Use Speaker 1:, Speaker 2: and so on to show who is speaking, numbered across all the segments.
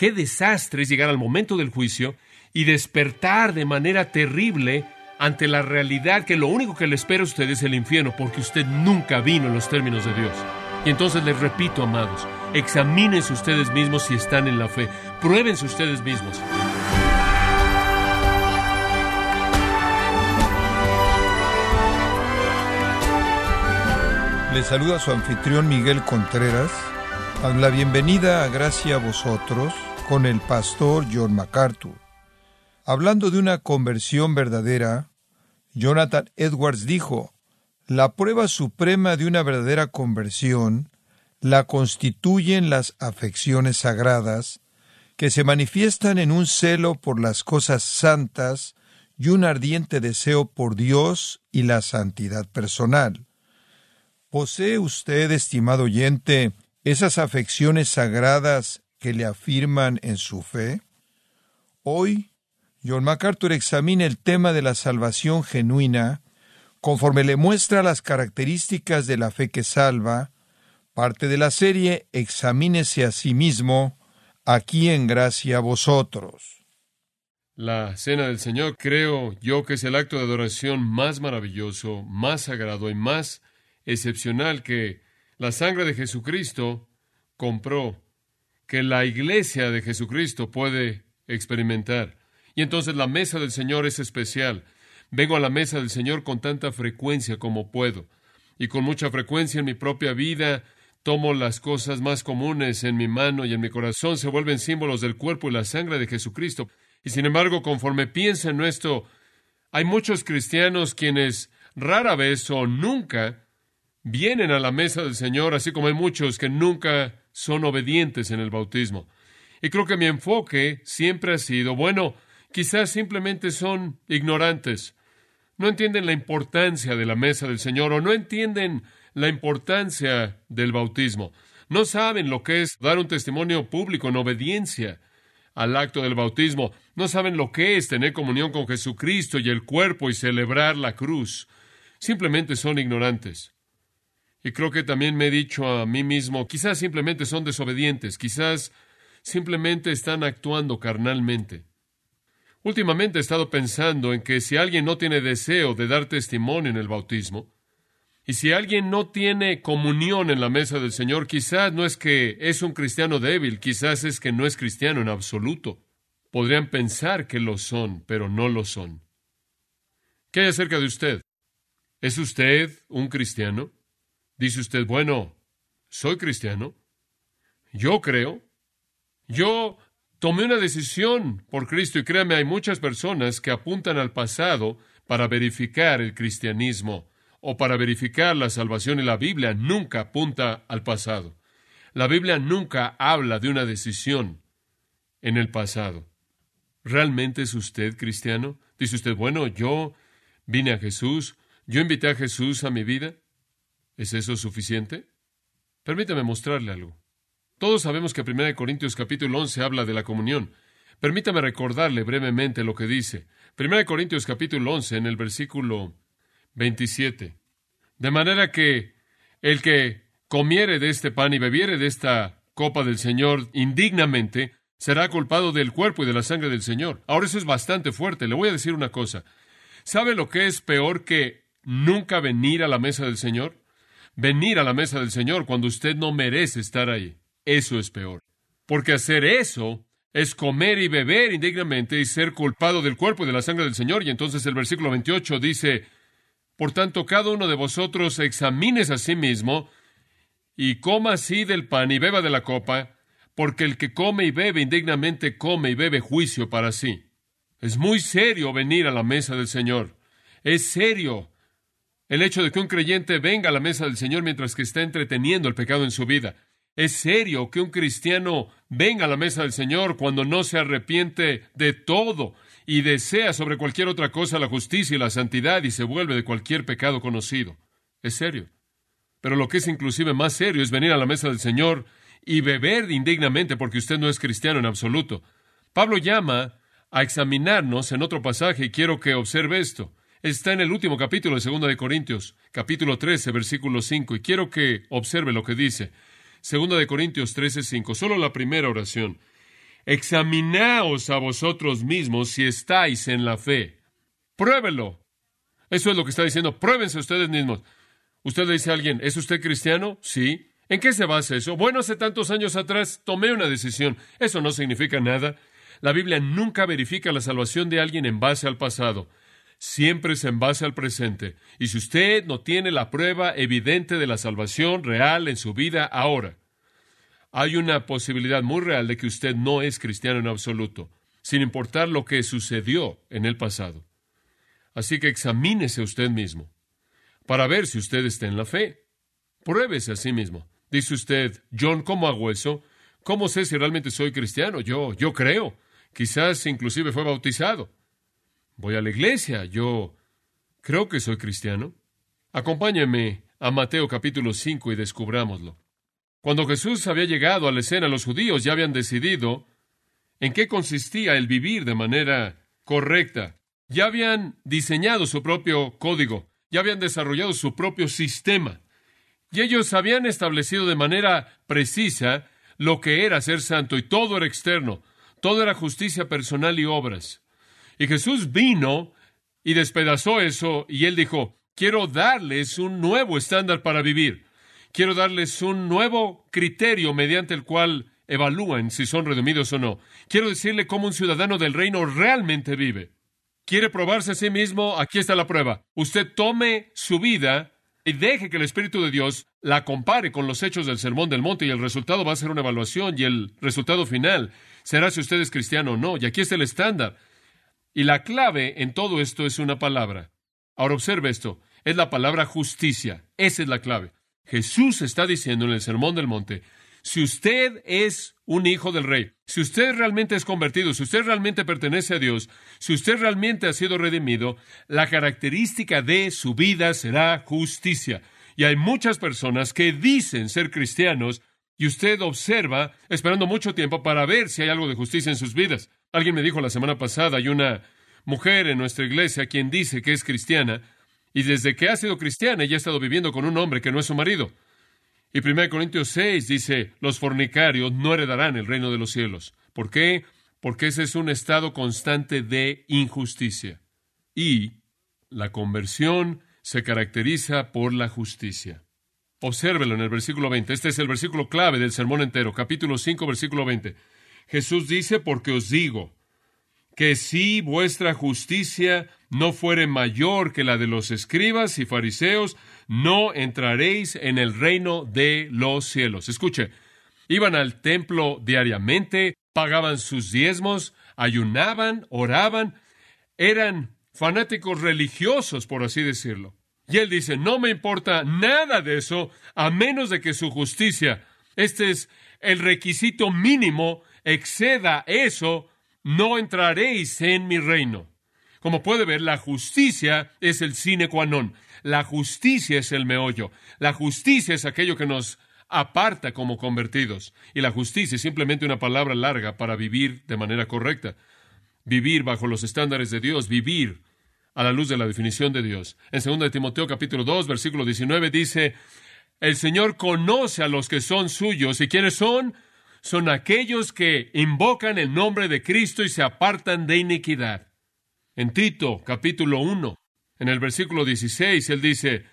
Speaker 1: qué desastre es llegar al momento del juicio y despertar de manera terrible ante la realidad que lo único que le espera a usted es el infierno, porque usted nunca vino en los términos de Dios. Y entonces les repito, amados, examínense ustedes mismos si están en la fe, pruébense ustedes mismos.
Speaker 2: Le saluda su anfitrión Miguel Contreras. A la bienvenida a Gracia a vosotros con el pastor John MacArthur. Hablando de una conversión verdadera, Jonathan Edwards dijo, la prueba suprema de una verdadera conversión la constituyen las afecciones sagradas, que se manifiestan en un celo por las cosas santas y un ardiente deseo por Dios y la santidad personal. ¿Posee usted, estimado oyente, esas afecciones sagradas que le afirman en su fe? Hoy, John MacArthur examina el tema de la salvación genuina conforme le muestra las características de la fe que salva, parte de la serie Examínese a sí mismo, aquí en gracia a vosotros.
Speaker 1: La cena del Señor creo yo que es el acto de adoración más maravilloso, más sagrado y más excepcional que la sangre de Jesucristo compró, que la iglesia de Jesucristo puede experimentar. Y entonces la mesa del Señor es especial. Vengo a la mesa del Señor con tanta frecuencia como puedo. Y con mucha frecuencia en mi propia vida tomo las cosas más comunes en mi mano y en mi corazón se vuelven símbolos del cuerpo y la sangre de Jesucristo. Y sin embargo, conforme pienso en esto, hay muchos cristianos quienes rara vez o nunca vienen a la mesa del Señor, así como hay muchos que nunca son obedientes en el bautismo. Y creo que mi enfoque siempre ha sido, bueno, quizás simplemente son ignorantes, no entienden la importancia de la mesa del Señor o no entienden la importancia del bautismo. No saben lo que es dar un testimonio público en obediencia al acto del bautismo. No saben lo que es tener comunión con Jesucristo y el cuerpo y celebrar la cruz. Simplemente son ignorantes. Y creo que también me he dicho a mí mismo, quizás simplemente son desobedientes, quizás simplemente están actuando carnalmente. Últimamente he estado pensando en que si alguien no tiene deseo de dar testimonio en el bautismo, y si alguien no tiene comunión en la mesa del Señor, quizás no es que es un cristiano débil, quizás es que no es cristiano en absoluto. Podrían pensar que lo son, pero no lo son. ¿Qué hay acerca de usted? ¿Es usted un cristiano? Dice usted, bueno, soy cristiano. Yo creo. Yo tomé una decisión por Cristo y créame, hay muchas personas que apuntan al pasado para verificar el cristianismo o para verificar la salvación y la Biblia nunca apunta al pasado. La Biblia nunca habla de una decisión en el pasado. ¿Realmente es usted cristiano? Dice usted, bueno, yo vine a Jesús, yo invité a Jesús a mi vida. ¿Es eso suficiente? Permítame mostrarle algo. Todos sabemos que 1 Corintios capítulo 11 habla de la comunión. Permítame recordarle brevemente lo que dice. 1 Corintios capítulo 11 en el versículo 27. De manera que el que comiere de este pan y bebiere de esta copa del Señor indignamente, será culpado del cuerpo y de la sangre del Señor. Ahora eso es bastante fuerte. Le voy a decir una cosa. ¿Sabe lo que es peor que nunca venir a la mesa del Señor? Venir a la mesa del Señor cuando usted no merece estar ahí. Eso es peor. Porque hacer eso es comer y beber indignamente y ser culpado del cuerpo y de la sangre del Señor. Y entonces el versículo 28 dice, Por tanto, cada uno de vosotros examines a sí mismo y coma así del pan y beba de la copa, porque el que come y bebe indignamente come y bebe juicio para sí. Es muy serio venir a la mesa del Señor. Es serio el hecho de que un creyente venga a la mesa del Señor mientras que está entreteniendo el pecado en su vida. Es serio que un cristiano venga a la mesa del Señor cuando no se arrepiente de todo y desea sobre cualquier otra cosa la justicia y la santidad y se vuelve de cualquier pecado conocido. Es serio. Pero lo que es inclusive más serio es venir a la mesa del Señor y beber indignamente porque usted no es cristiano en absoluto. Pablo llama a examinarnos en otro pasaje y quiero que observe esto está en el último capítulo de Segunda de Corintios, capítulo 13, versículo 5, y quiero que observe lo que dice. Segunda de Corintios 13, 5, solo la primera oración. examinaos a vosotros mismos si estáis en la fe. Pruébelo. Eso es lo que está diciendo. Pruébense ustedes mismos. Usted le dice a alguien, ¿es usted cristiano? Sí. ¿En qué se basa eso? Bueno, hace tantos años atrás tomé una decisión. Eso no significa nada. La Biblia nunca verifica la salvación de alguien en base al pasado. Siempre es en base al presente. Y si usted no tiene la prueba evidente de la salvación real en su vida ahora, hay una posibilidad muy real de que usted no es cristiano en absoluto, sin importar lo que sucedió en el pasado. Así que examínese usted mismo para ver si usted está en la fe. Pruébese a sí mismo. Dice usted, John, ¿cómo hago eso? ¿Cómo sé si realmente soy cristiano? Yo, yo creo. Quizás inclusive fue bautizado. Voy a la iglesia. Yo creo que soy cristiano. Acompáñeme a Mateo capítulo 5 y descubrámoslo. Cuando Jesús había llegado a la escena, los judíos ya habían decidido en qué consistía el vivir de manera correcta. Ya habían diseñado su propio código, ya habían desarrollado su propio sistema. Y ellos habían establecido de manera precisa lo que era ser santo y todo era externo, todo era justicia personal y obras. Y Jesús vino y despedazó eso y él dijo, quiero darles un nuevo estándar para vivir. Quiero darles un nuevo criterio mediante el cual evalúen si son redimidos o no. Quiero decirle cómo un ciudadano del reino realmente vive. ¿Quiere probarse a sí mismo? Aquí está la prueba. Usted tome su vida y deje que el Espíritu de Dios la compare con los hechos del Sermón del Monte y el resultado va a ser una evaluación y el resultado final será si usted es cristiano o no. Y aquí está el estándar. Y la clave en todo esto es una palabra. Ahora observe esto. Es la palabra justicia. Esa es la clave. Jesús está diciendo en el Sermón del Monte, si usted es un hijo del rey, si usted realmente es convertido, si usted realmente pertenece a Dios, si usted realmente ha sido redimido, la característica de su vida será justicia. Y hay muchas personas que dicen ser cristianos y usted observa esperando mucho tiempo para ver si hay algo de justicia en sus vidas. Alguien me dijo la semana pasada, hay una mujer en nuestra iglesia quien dice que es cristiana, y desde que ha sido cristiana ella ha estado viviendo con un hombre que no es su marido. Y 1 Corintios 6 dice, los fornicarios no heredarán el reino de los cielos. ¿Por qué? Porque ese es un estado constante de injusticia. Y la conversión se caracteriza por la justicia. Obsérvelo en el versículo 20. Este es el versículo clave del sermón entero, capítulo 5, versículo 20. Jesús dice, porque os digo, que si vuestra justicia no fuere mayor que la de los escribas y fariseos, no entraréis en el reino de los cielos. Escuche, iban al templo diariamente, pagaban sus diezmos, ayunaban, oraban, eran fanáticos religiosos, por así decirlo. Y él dice, no me importa nada de eso, a menos de que su justicia, este es el requisito mínimo, exceda eso, no entraréis en mi reino. Como puede ver, la justicia es el sine qua non. La justicia es el meollo. La justicia es aquello que nos aparta como convertidos. Y la justicia es simplemente una palabra larga para vivir de manera correcta. Vivir bajo los estándares de Dios, vivir a la luz de la definición de Dios. En 2 Timoteo capítulo 2, versículo 19 dice, el Señor conoce a los que son suyos. ¿Y quiénes son? Son aquellos que invocan el nombre de Cristo y se apartan de iniquidad. En Tito, capítulo 1, en el versículo 16, él dice,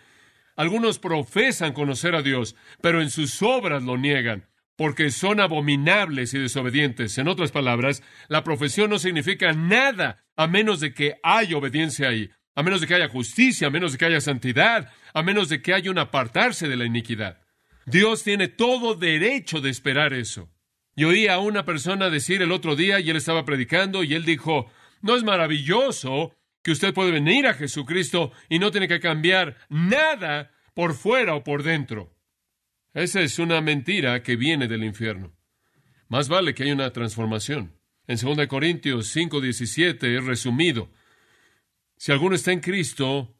Speaker 1: algunos profesan conocer a Dios, pero en sus obras lo niegan, porque son abominables y desobedientes. En otras palabras, la profesión no significa nada a menos de que haya obediencia ahí, a menos de que haya justicia, a menos de que haya santidad, a menos de que haya un apartarse de la iniquidad. Dios tiene todo derecho de esperar eso. Yo oí a una persona decir el otro día, y él estaba predicando, y él dijo, ¿No es maravilloso que usted puede venir a Jesucristo y no tiene que cambiar nada por fuera o por dentro? Esa es una mentira que viene del infierno. Más vale que haya una transformación. En 2 Corintios 5:17 es resumido. Si alguno está en Cristo,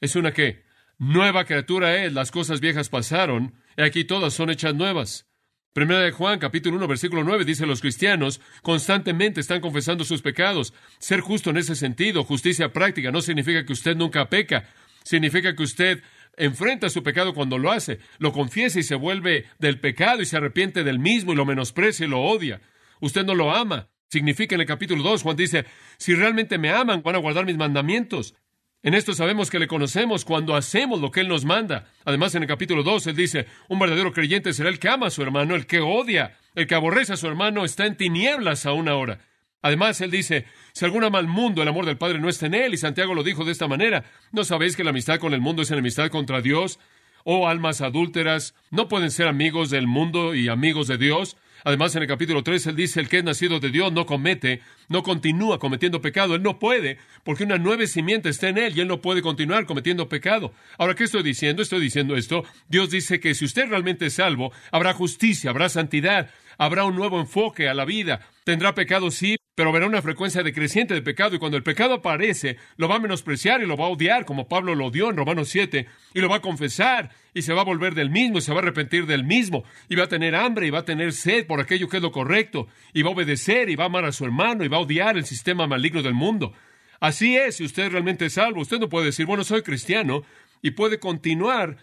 Speaker 1: es una que nueva criatura es, las cosas viejas pasaron, y aquí todas son hechas nuevas. Primera de Juan, capítulo 1, versículo 9, dice, los cristianos constantemente están confesando sus pecados. Ser justo en ese sentido, justicia práctica, no significa que usted nunca peca, significa que usted enfrenta su pecado cuando lo hace, lo confiesa y se vuelve del pecado y se arrepiente del mismo y lo menosprecia y lo odia. Usted no lo ama. Significa en el capítulo 2, Juan dice, si realmente me aman, van a guardar mis mandamientos. En esto sabemos que le conocemos cuando hacemos lo que Él nos manda. Además, en el capítulo 2, Él dice, un verdadero creyente será el que ama a su hermano, el que odia, el que aborrece a su hermano, está en tinieblas aún ahora. Además, Él dice, si algún ama al mundo, el amor del Padre no está en Él, y Santiago lo dijo de esta manera, ¿no sabéis que la amistad con el mundo es enemistad contra Dios? Oh almas adúlteras, ¿no pueden ser amigos del mundo y amigos de Dios? Además, en el capítulo 3, él dice, el que es nacido de Dios no comete, no continúa cometiendo pecado. Él no puede, porque una nueva simiente está en él y él no puede continuar cometiendo pecado. Ahora, ¿qué estoy diciendo? Estoy diciendo esto. Dios dice que si usted realmente es salvo, habrá justicia, habrá santidad, habrá un nuevo enfoque a la vida. Tendrá pecado, sí, pero verá una frecuencia decreciente de pecado y cuando el pecado aparece, lo va a menospreciar y lo va a odiar, como Pablo lo odió en Romanos 7, y lo va a confesar y se va a volver del mismo y se va a arrepentir del mismo y va a tener hambre y va a tener sed por aquello que es lo correcto y va a obedecer y va a amar a su hermano y va a odiar el sistema maligno del mundo. Así es, si usted realmente es salvo, usted no puede decir, bueno, soy cristiano y puede continuar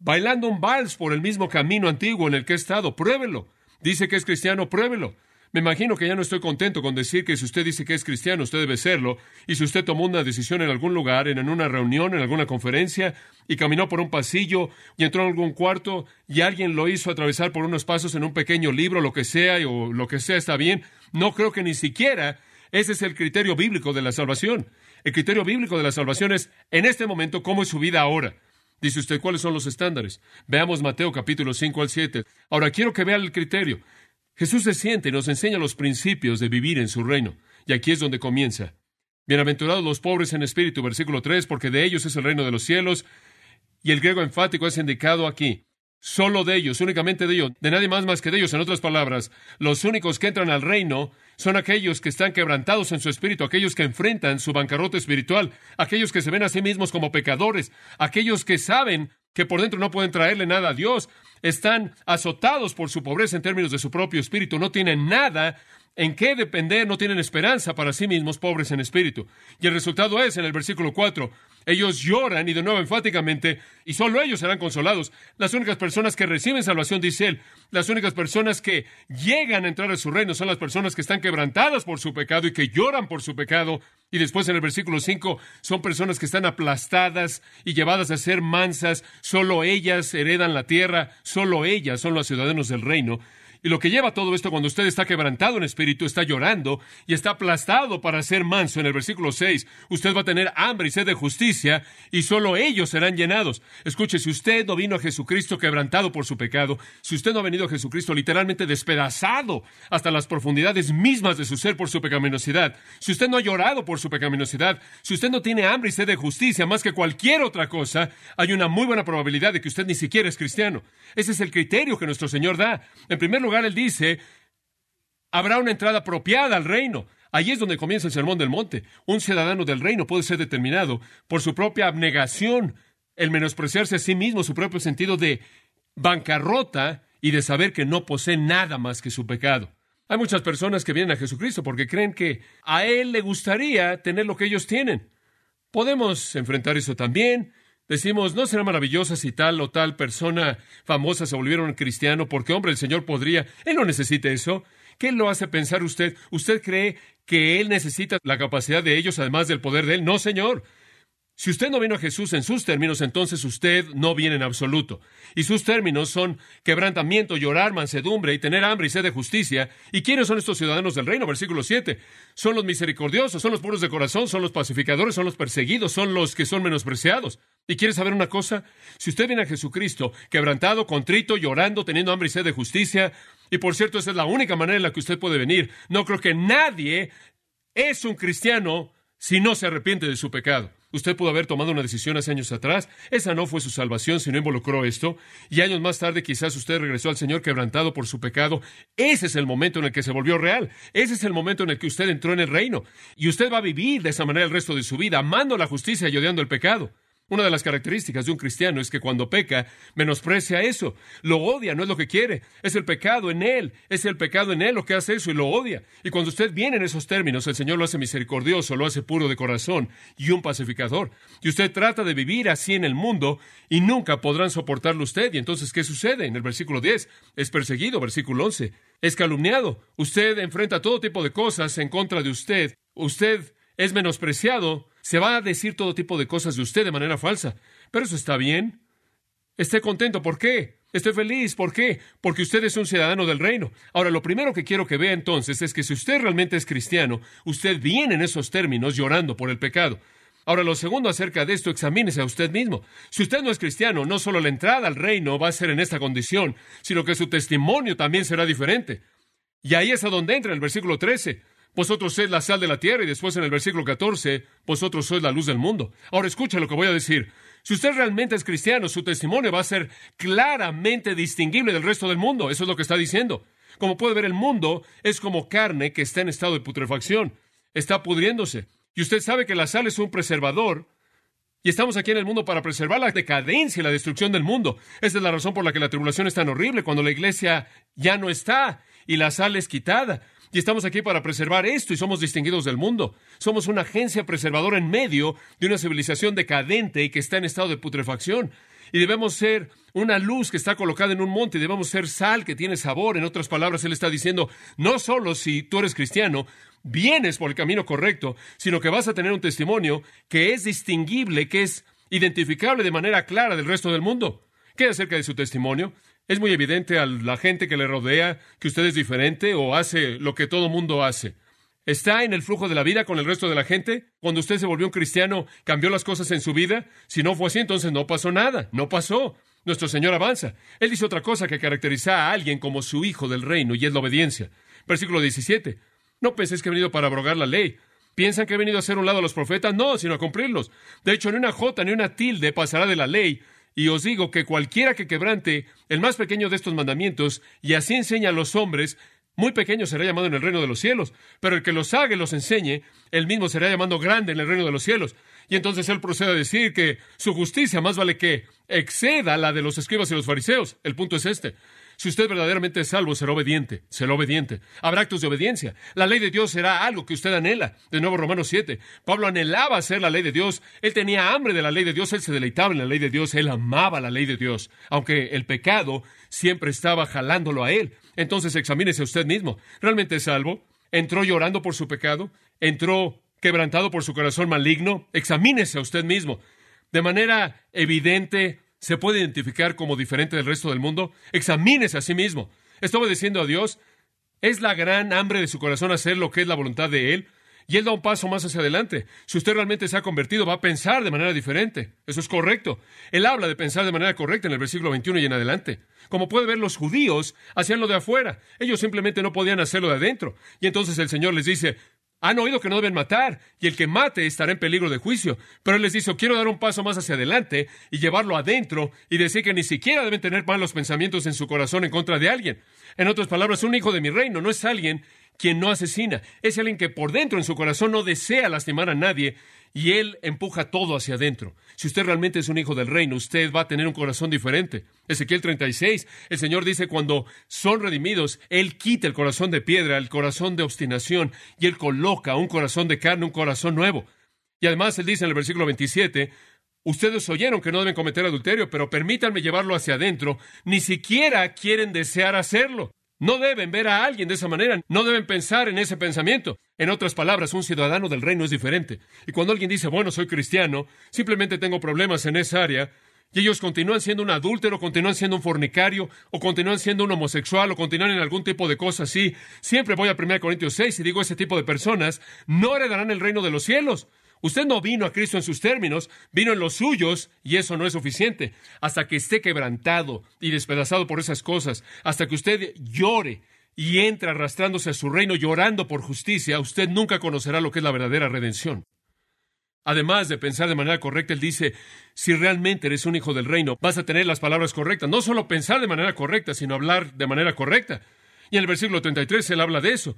Speaker 1: bailando un vals por el mismo camino antiguo en el que he estado. Pruébelo. Dice que es cristiano, pruébelo. Me imagino que ya no estoy contento con decir que si usted dice que es cristiano, usted debe serlo, y si usted tomó una decisión en algún lugar, en una reunión, en alguna conferencia, y caminó por un pasillo y entró en algún cuarto y alguien lo hizo atravesar por unos pasos en un pequeño libro, lo que sea, o lo que sea está bien, no creo que ni siquiera ese es el criterio bíblico de la salvación. El criterio bíblico de la salvación es, en este momento, cómo es su vida ahora. Dice usted, ¿cuáles son los estándares? Veamos Mateo capítulo 5 al 7. Ahora quiero que vea el criterio. Jesús se siente y nos enseña los principios de vivir en su reino. Y aquí es donde comienza. Bienaventurados los pobres en espíritu, versículo 3, porque de ellos es el reino de los cielos. Y el griego enfático es indicado aquí. Solo de ellos, únicamente de ellos, de nadie más más que de ellos. En otras palabras, los únicos que entran al reino son aquellos que están quebrantados en su espíritu, aquellos que enfrentan su bancarrota espiritual, aquellos que se ven a sí mismos como pecadores, aquellos que saben que por dentro no pueden traerle nada a Dios, están azotados por su pobreza en términos de su propio espíritu, no tienen nada en qué depender, no tienen esperanza para sí mismos, pobres en espíritu. Y el resultado es, en el versículo 4, ellos lloran y de nuevo enfáticamente, y solo ellos serán consolados. Las únicas personas que reciben salvación, dice él, las únicas personas que llegan a entrar a su reino son las personas que están quebrantadas por su pecado y que lloran por su pecado. Y después en el versículo 5 son personas que están aplastadas y llevadas a ser mansas. Solo ellas heredan la tierra, solo ellas son los ciudadanos del reino. Y lo que lleva todo esto cuando usted está quebrantado en espíritu, está llorando y está aplastado para ser manso, en el versículo 6, usted va a tener hambre y sed de justicia y solo ellos serán llenados. Escuche, si usted no vino a Jesucristo quebrantado por su pecado, si usted no ha venido a Jesucristo literalmente despedazado hasta las profundidades mismas de su ser por su pecaminosidad, si usted no ha llorado por su pecaminosidad, si usted no tiene hambre y sed de justicia más que cualquier otra cosa, hay una muy buena probabilidad de que usted ni siquiera es cristiano. Ese es el criterio que nuestro Señor da. En primer lugar, lugar, él dice, habrá una entrada apropiada al reino. Allí es donde comienza el sermón del monte. Un ciudadano del reino puede ser determinado por su propia abnegación, el menospreciarse a sí mismo, su propio sentido de bancarrota y de saber que no posee nada más que su pecado. Hay muchas personas que vienen a Jesucristo porque creen que a Él le gustaría tener lo que ellos tienen. Podemos enfrentar eso también. Decimos, ¿no será maravillosa si tal o tal persona famosa se volviera un cristiano? Porque, hombre, el Señor podría. Él no necesita eso. ¿Qué lo hace pensar usted? ¿Usted cree que Él necesita la capacidad de ellos además del poder de Él? No, Señor. Si usted no vino a Jesús en sus términos, entonces usted no viene en absoluto. Y sus términos son quebrantamiento, llorar, mansedumbre y tener hambre y sed de justicia. ¿Y quiénes son estos ciudadanos del reino? Versículo 7. Son los misericordiosos, son los puros de corazón, son los pacificadores, son los perseguidos, son los que son menospreciados. ¿Y quiere saber una cosa? Si usted viene a Jesucristo quebrantado, contrito, llorando, teniendo hambre y sed de justicia, y por cierto, esa es la única manera en la que usted puede venir. No creo que nadie es un cristiano si no se arrepiente de su pecado. Usted pudo haber tomado una decisión hace años atrás. Esa no fue su salvación si no involucró esto. Y años más tarde quizás usted regresó al Señor quebrantado por su pecado. Ese es el momento en el que se volvió real. Ese es el momento en el que usted entró en el reino. Y usted va a vivir de esa manera el resto de su vida, amando la justicia y odiando el pecado. Una de las características de un cristiano es que cuando peca, menosprecia eso, lo odia, no es lo que quiere, es el pecado en él, es el pecado en él lo que hace eso y lo odia. Y cuando usted viene en esos términos, el Señor lo hace misericordioso, lo hace puro de corazón y un pacificador. Y usted trata de vivir así en el mundo y nunca podrán soportarlo usted. Y entonces, ¿qué sucede? En el versículo 10, es perseguido, versículo 11, es calumniado. Usted enfrenta todo tipo de cosas en contra de usted. Usted es menospreciado se va a decir todo tipo de cosas de usted de manera falsa. Pero eso está bien. Esté contento. ¿Por qué? Esté feliz. ¿Por qué? Porque usted es un ciudadano del reino. Ahora, lo primero que quiero que vea entonces es que si usted realmente es cristiano, usted viene en esos términos llorando por el pecado. Ahora, lo segundo acerca de esto, examínese a usted mismo. Si usted no es cristiano, no solo la entrada al reino va a ser en esta condición, sino que su testimonio también será diferente. Y ahí es a donde entra el versículo 13. Vosotros sois la sal de la tierra y después en el versículo 14, vosotros sois la luz del mundo. Ahora escucha lo que voy a decir. Si usted realmente es cristiano, su testimonio va a ser claramente distinguible del resto del mundo. Eso es lo que está diciendo. Como puede ver, el mundo es como carne que está en estado de putrefacción. Está pudriéndose. Y usted sabe que la sal es un preservador. Y estamos aquí en el mundo para preservar la decadencia y la destrucción del mundo. Esa es la razón por la que la tribulación es tan horrible cuando la iglesia ya no está y la sal es quitada. Y estamos aquí para preservar esto y somos distinguidos del mundo. Somos una agencia preservadora en medio de una civilización decadente y que está en estado de putrefacción. Y debemos ser una luz que está colocada en un monte, y debemos ser sal que tiene sabor. En otras palabras, Él está diciendo, no solo si tú eres cristiano, vienes por el camino correcto, sino que vas a tener un testimonio que es distinguible, que es identificable de manera clara del resto del mundo. ¿Qué acerca de su testimonio? Es muy evidente a la gente que le rodea que usted es diferente o hace lo que todo mundo hace. ¿Está en el flujo de la vida con el resto de la gente? Cuando usted se volvió un cristiano, ¿cambió las cosas en su vida? Si no fue así, entonces no pasó nada. No pasó. Nuestro Señor avanza. Él dice otra cosa que caracteriza a alguien como su hijo del reino, y es la obediencia. Versículo 17. No penséis que he venido para abrogar la ley. ¿Piensan que he venido a hacer un lado a los profetas? No, sino a cumplirlos. De hecho, ni una jota ni una tilde pasará de la ley, y os digo que cualquiera que quebrante el más pequeño de estos mandamientos, y así enseña a los hombres, muy pequeño será llamado en el reino de los cielos, pero el que los haga y los enseñe, él mismo será llamado grande en el reino de los cielos. Y entonces él procede a decir que su justicia más vale que exceda la de los escribas y los fariseos. El punto es este. Si usted verdaderamente es salvo, será obediente, será obediente. Habrá actos de obediencia. La ley de Dios será algo que usted anhela. De nuevo, Romanos 7. Pablo anhelaba hacer la ley de Dios. Él tenía hambre de la ley de Dios. Él se deleitaba en la ley de Dios. Él amaba la ley de Dios. Aunque el pecado siempre estaba jalándolo a él. Entonces examínese usted mismo. ¿Realmente es salvo? ¿Entró llorando por su pecado? ¿Entró quebrantado por su corazón maligno? Examínese a usted mismo. De manera evidente, se puede identificar como diferente del resto del mundo, examínese a sí mismo. ¿Está obedeciendo a Dios? ¿Es la gran hambre de su corazón hacer lo que es la voluntad de Él? Y Él da un paso más hacia adelante. Si usted realmente se ha convertido, va a pensar de manera diferente. Eso es correcto. Él habla de pensar de manera correcta en el versículo 21 y en adelante. Como puede ver, los judíos hacían lo de afuera. Ellos simplemente no podían hacerlo de adentro. Y entonces el Señor les dice, han oído que no deben matar, y el que mate estará en peligro de juicio. Pero él les dice, quiero dar un paso más hacia adelante y llevarlo adentro y decir que ni siquiera deben tener malos pensamientos en su corazón en contra de alguien. En otras palabras, un hijo de mi reino no es alguien quien no asesina, es alguien que por dentro en su corazón no desea lastimar a nadie y Él empuja todo hacia adentro. Si usted realmente es un hijo del reino, usted va a tener un corazón diferente. Ezequiel 36, el Señor dice, cuando son redimidos, Él quita el corazón de piedra, el corazón de obstinación, y Él coloca un corazón de carne, un corazón nuevo. Y además Él dice en el versículo 27, Ustedes oyeron que no deben cometer adulterio, pero permítanme llevarlo hacia adentro. Ni siquiera quieren desear hacerlo. No deben ver a alguien de esa manera, no deben pensar en ese pensamiento. En otras palabras, un ciudadano del reino es diferente. Y cuando alguien dice, bueno, soy cristiano, simplemente tengo problemas en esa área, y ellos continúan siendo un adúltero, continúan siendo un fornicario, o continúan siendo un homosexual, o continúan en algún tipo de cosa así, siempre voy a 1 Corintios 6 y digo, ese tipo de personas no heredarán el reino de los cielos. Usted no vino a Cristo en sus términos, vino en los suyos, y eso no es suficiente. Hasta que esté quebrantado y despedazado por esas cosas, hasta que usted llore y entre arrastrándose a su reino llorando por justicia, usted nunca conocerá lo que es la verdadera redención. Además de pensar de manera correcta, él dice, si realmente eres un hijo del reino, vas a tener las palabras correctas. No solo pensar de manera correcta, sino hablar de manera correcta. Y en el versículo 33 él habla de eso.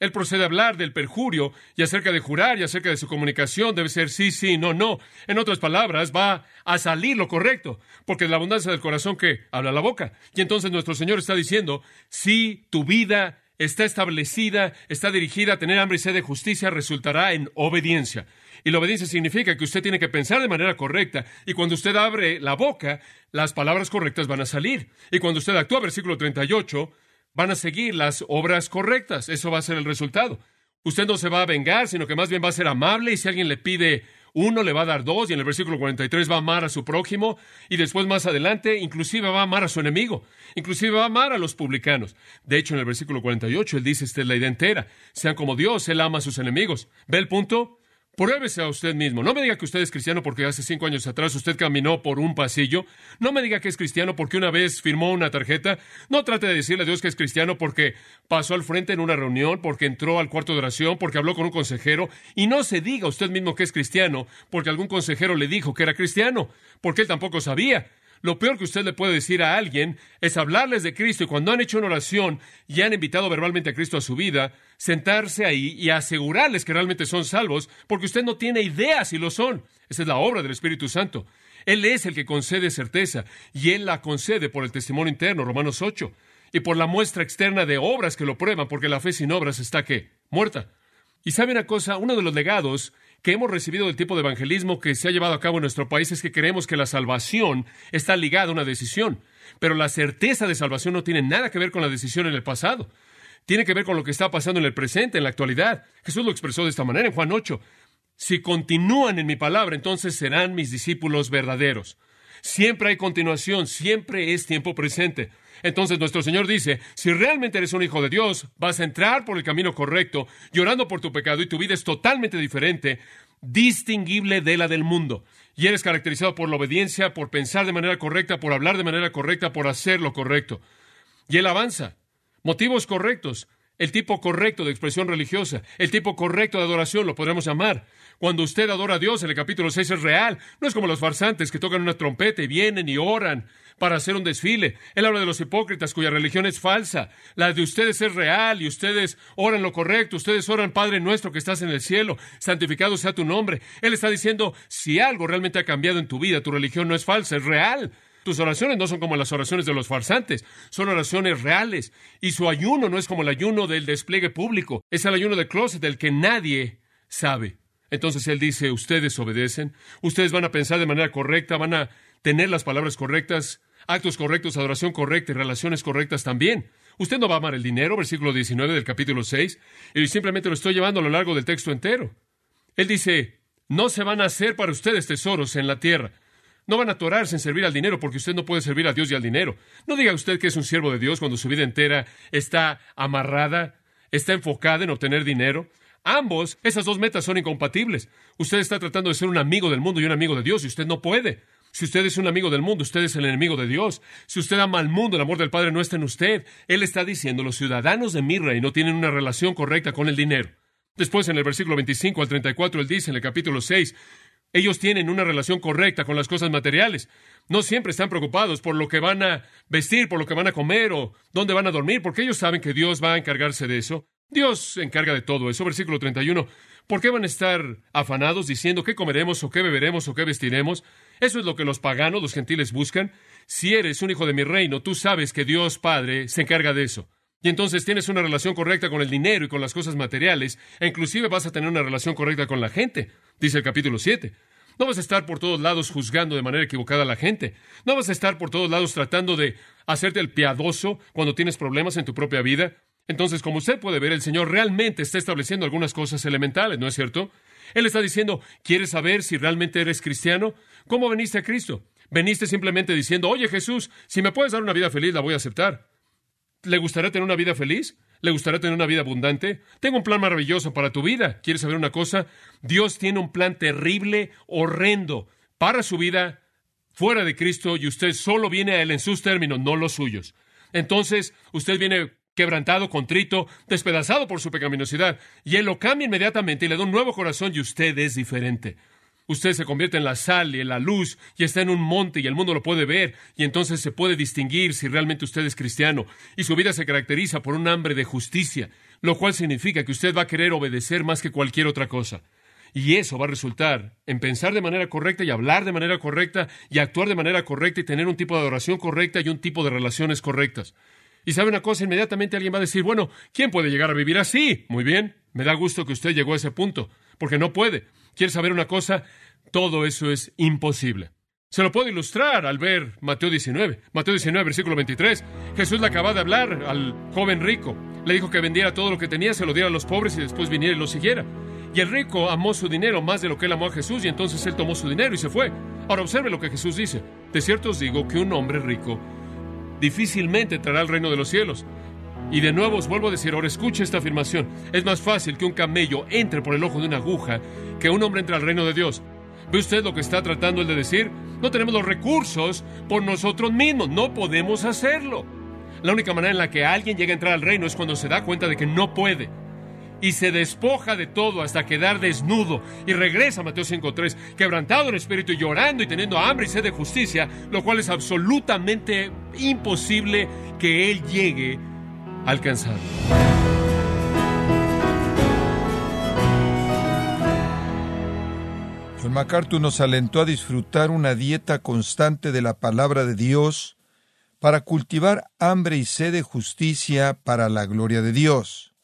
Speaker 1: Él procede a hablar del perjurio y acerca de jurar y acerca de su comunicación debe ser sí, sí, no, no. En otras palabras, va a salir lo correcto, porque es la abundancia del corazón que habla la boca. Y entonces nuestro Señor está diciendo, si tu vida está establecida, está dirigida a tener hambre y sed de justicia, resultará en obediencia. Y la obediencia significa que usted tiene que pensar de manera correcta. Y cuando usted abre la boca, las palabras correctas van a salir. Y cuando usted actúa, versículo 38, van a seguir las obras correctas. Eso va a ser el resultado. Usted no se va a vengar, sino que más bien va a ser amable y si alguien le pide uno, le va a dar dos y en el versículo 43 va a amar a su prójimo y después más adelante inclusive va a amar a su enemigo, inclusive va a amar a los publicanos. De hecho, en el versículo 48 él dice, esta es la idea entera, sean como Dios, él ama a sus enemigos. ¿Ve el punto? Pruébese a usted mismo. No me diga que usted es cristiano porque hace cinco años atrás usted caminó por un pasillo. No me diga que es cristiano porque una vez firmó una tarjeta. No trate de decirle a Dios que es cristiano porque pasó al frente en una reunión, porque entró al cuarto de oración, porque habló con un consejero. Y no se diga usted mismo que es cristiano porque algún consejero le dijo que era cristiano, porque él tampoco sabía. Lo peor que usted le puede decir a alguien es hablarles de Cristo y cuando han hecho una oración y han invitado verbalmente a Cristo a su vida, sentarse ahí y asegurarles que realmente son salvos, porque usted no tiene idea si lo son. Esa es la obra del Espíritu Santo. Él es el que concede certeza y Él la concede por el testimonio interno, Romanos 8, y por la muestra externa de obras que lo prueban, porque la fe sin obras está que muerta. Y sabe una cosa, uno de los legados que hemos recibido del tipo de evangelismo que se ha llevado a cabo en nuestro país es que creemos que la salvación está ligada a una decisión, pero la certeza de salvación no tiene nada que ver con la decisión en el pasado. Tiene que ver con lo que está pasando en el presente, en la actualidad. Jesús lo expresó de esta manera en Juan 8. Si continúan en mi palabra, entonces serán mis discípulos verdaderos. Siempre hay continuación, siempre es tiempo presente. Entonces nuestro Señor dice, si realmente eres un hijo de Dios, vas a entrar por el camino correcto, llorando por tu pecado y tu vida es totalmente diferente, distinguible de la del mundo. Y eres caracterizado por la obediencia, por pensar de manera correcta, por hablar de manera correcta, por hacer lo correcto. Y Él avanza. Motivos correctos. El tipo correcto de expresión religiosa, el tipo correcto de adoración, lo podremos llamar. Cuando usted adora a Dios en el capítulo 6 es real. No es como los farsantes que tocan una trompeta y vienen y oran para hacer un desfile. Él habla de los hipócritas cuya religión es falsa. La de ustedes es real y ustedes oran lo correcto. Ustedes oran, Padre nuestro que estás en el cielo, santificado sea tu nombre. Él está diciendo, si algo realmente ha cambiado en tu vida, tu religión no es falsa, es real. Tus oraciones no son como las oraciones de los farsantes, son oraciones reales. Y su ayuno no es como el ayuno del despliegue público, es el ayuno de closet del que nadie sabe. Entonces él dice, ustedes obedecen, ustedes van a pensar de manera correcta, van a tener las palabras correctas, actos correctos, adoración correcta y relaciones correctas también. Usted no va a amar el dinero, versículo 19 del capítulo 6, y simplemente lo estoy llevando a lo largo del texto entero. Él dice, no se van a hacer para ustedes tesoros en la tierra. No van a atorarse en servir al dinero porque usted no puede servir a Dios y al dinero. No diga usted que es un siervo de Dios cuando su vida entera está amarrada, está enfocada en obtener dinero. Ambos, esas dos metas son incompatibles. Usted está tratando de ser un amigo del mundo y un amigo de Dios y usted no puede. Si usted es un amigo del mundo, usted es el enemigo de Dios. Si usted ama al mundo, el amor del Padre no está en usted. Él está diciendo, los ciudadanos de mi no tienen una relación correcta con el dinero. Después, en el versículo 25 al 34, él dice en el capítulo 6, ellos tienen una relación correcta con las cosas materiales. No siempre están preocupados por lo que van a vestir, por lo que van a comer o dónde van a dormir, porque ellos saben que Dios va a encargarse de eso. Dios se encarga de todo eso. Versículo 31. ¿Por qué van a estar afanados diciendo qué comeremos o qué beberemos o qué vestiremos? Eso es lo que los paganos, los gentiles buscan. Si eres un hijo de mi reino, tú sabes que Dios Padre se encarga de eso. Y entonces tienes una relación correcta con el dinero y con las cosas materiales, e inclusive vas a tener una relación correcta con la gente, dice el capítulo 7. No vas a estar por todos lados juzgando de manera equivocada a la gente. No vas a estar por todos lados tratando de hacerte el piadoso cuando tienes problemas en tu propia vida. Entonces, como usted puede ver, el Señor realmente está estableciendo algunas cosas elementales, ¿no es cierto? Él está diciendo, ¿quieres saber si realmente eres cristiano? ¿Cómo veniste a Cristo? Veniste simplemente diciendo, oye Jesús, si me puedes dar una vida feliz, la voy a aceptar. ¿Le gustaría tener una vida feliz? ¿Le gustaría tener una vida abundante? Tengo un plan maravilloso para tu vida. ¿Quieres saber una cosa? Dios tiene un plan terrible, horrendo, para su vida fuera de Cristo y usted solo viene a Él en sus términos, no los suyos. Entonces, usted viene quebrantado, contrito, despedazado por su pecaminosidad, y Él lo cambia inmediatamente y le da un nuevo corazón y usted es diferente. Usted se convierte en la sal y en la luz y está en un monte y el mundo lo puede ver y entonces se puede distinguir si realmente usted es cristiano y su vida se caracteriza por un hambre de justicia. lo cual significa que usted va a querer obedecer más que cualquier otra cosa. Y eso va a resultar en pensar de manera correcta y hablar de manera correcta y actuar de manera correcta y tener un tipo de adoración correcta y un tipo de relaciones correctas. Y sabe una cosa, inmediatamente alguien va a decir, bueno, ¿quién puede llegar a vivir así? Muy bien, me da gusto que usted llegó a ese punto, porque no puede. ¿Quiere saber una cosa? Todo eso es imposible. Se lo puedo ilustrar al ver Mateo 19. Mateo 19, versículo 23. Jesús le acaba de hablar al joven rico. Le dijo que vendiera todo lo que tenía, se lo diera a los pobres y después viniera y lo siguiera. Y el rico amó su dinero más de lo que él amó a Jesús y entonces él tomó su dinero y se fue. Ahora observe lo que Jesús dice. De cierto os digo que un hombre rico difícilmente entrará al reino de los cielos. Y de nuevo os vuelvo a decir, ahora escuche esta afirmación. Es más fácil que un camello entre por el ojo de una aguja que un hombre entre al reino de Dios. ¿Ve usted lo que está tratando él de decir? No tenemos los recursos por nosotros mismos, no podemos hacerlo. La única manera en la que alguien llega a entrar al reino es cuando se da cuenta de que no puede. Y se despoja de todo hasta quedar desnudo. Y regresa a Mateo 5.3, quebrantado en espíritu y llorando y teniendo hambre y sed de justicia, lo cual es absolutamente imposible que él llegue a alcanzar.
Speaker 2: John MacArthur nos alentó a disfrutar una dieta constante de la palabra de Dios para cultivar hambre y sed de justicia para la gloria de Dios.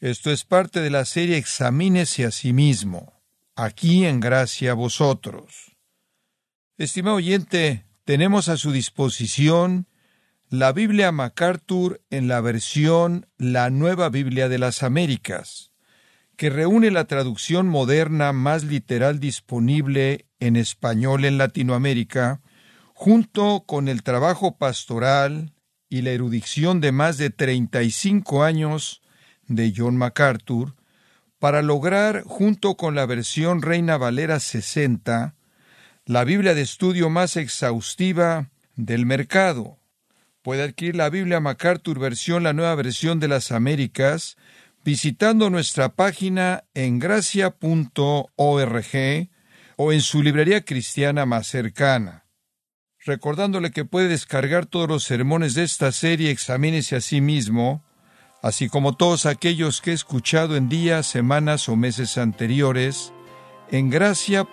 Speaker 2: Esto es parte de la serie Examínese a sí mismo, aquí en gracia a vosotros. Estimado oyente, tenemos a su disposición la Biblia MacArthur en la versión La Nueva Biblia de las Américas que reúne la traducción moderna más literal disponible en español en Latinoamérica, junto con el trabajo pastoral y la erudición de más de 35 años de John MacArthur, para lograr, junto con la versión Reina Valera 60, la Biblia de estudio más exhaustiva del mercado. Puede adquirir la Biblia MacArthur versión, la nueva versión de las Américas, visitando nuestra página en gracia.org o en su librería cristiana más cercana. Recordándole que puede descargar todos los sermones de esta serie, examínese a sí mismo, así como todos aquellos que he escuchado en días, semanas o meses anteriores, en gracia.org.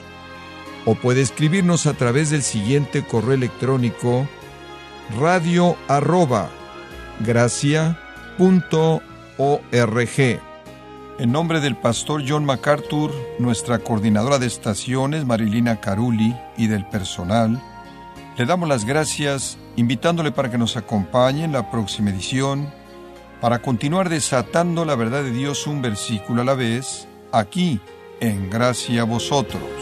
Speaker 2: O puede escribirnos a través del siguiente correo electrónico radio arroba En nombre del pastor John MacArthur, nuestra coordinadora de estaciones Marilina Caruli y del personal, le damos las gracias invitándole para que nos acompañe en la próxima edición para continuar desatando la verdad de Dios un versículo a la vez, aquí en Gracia a Vosotros.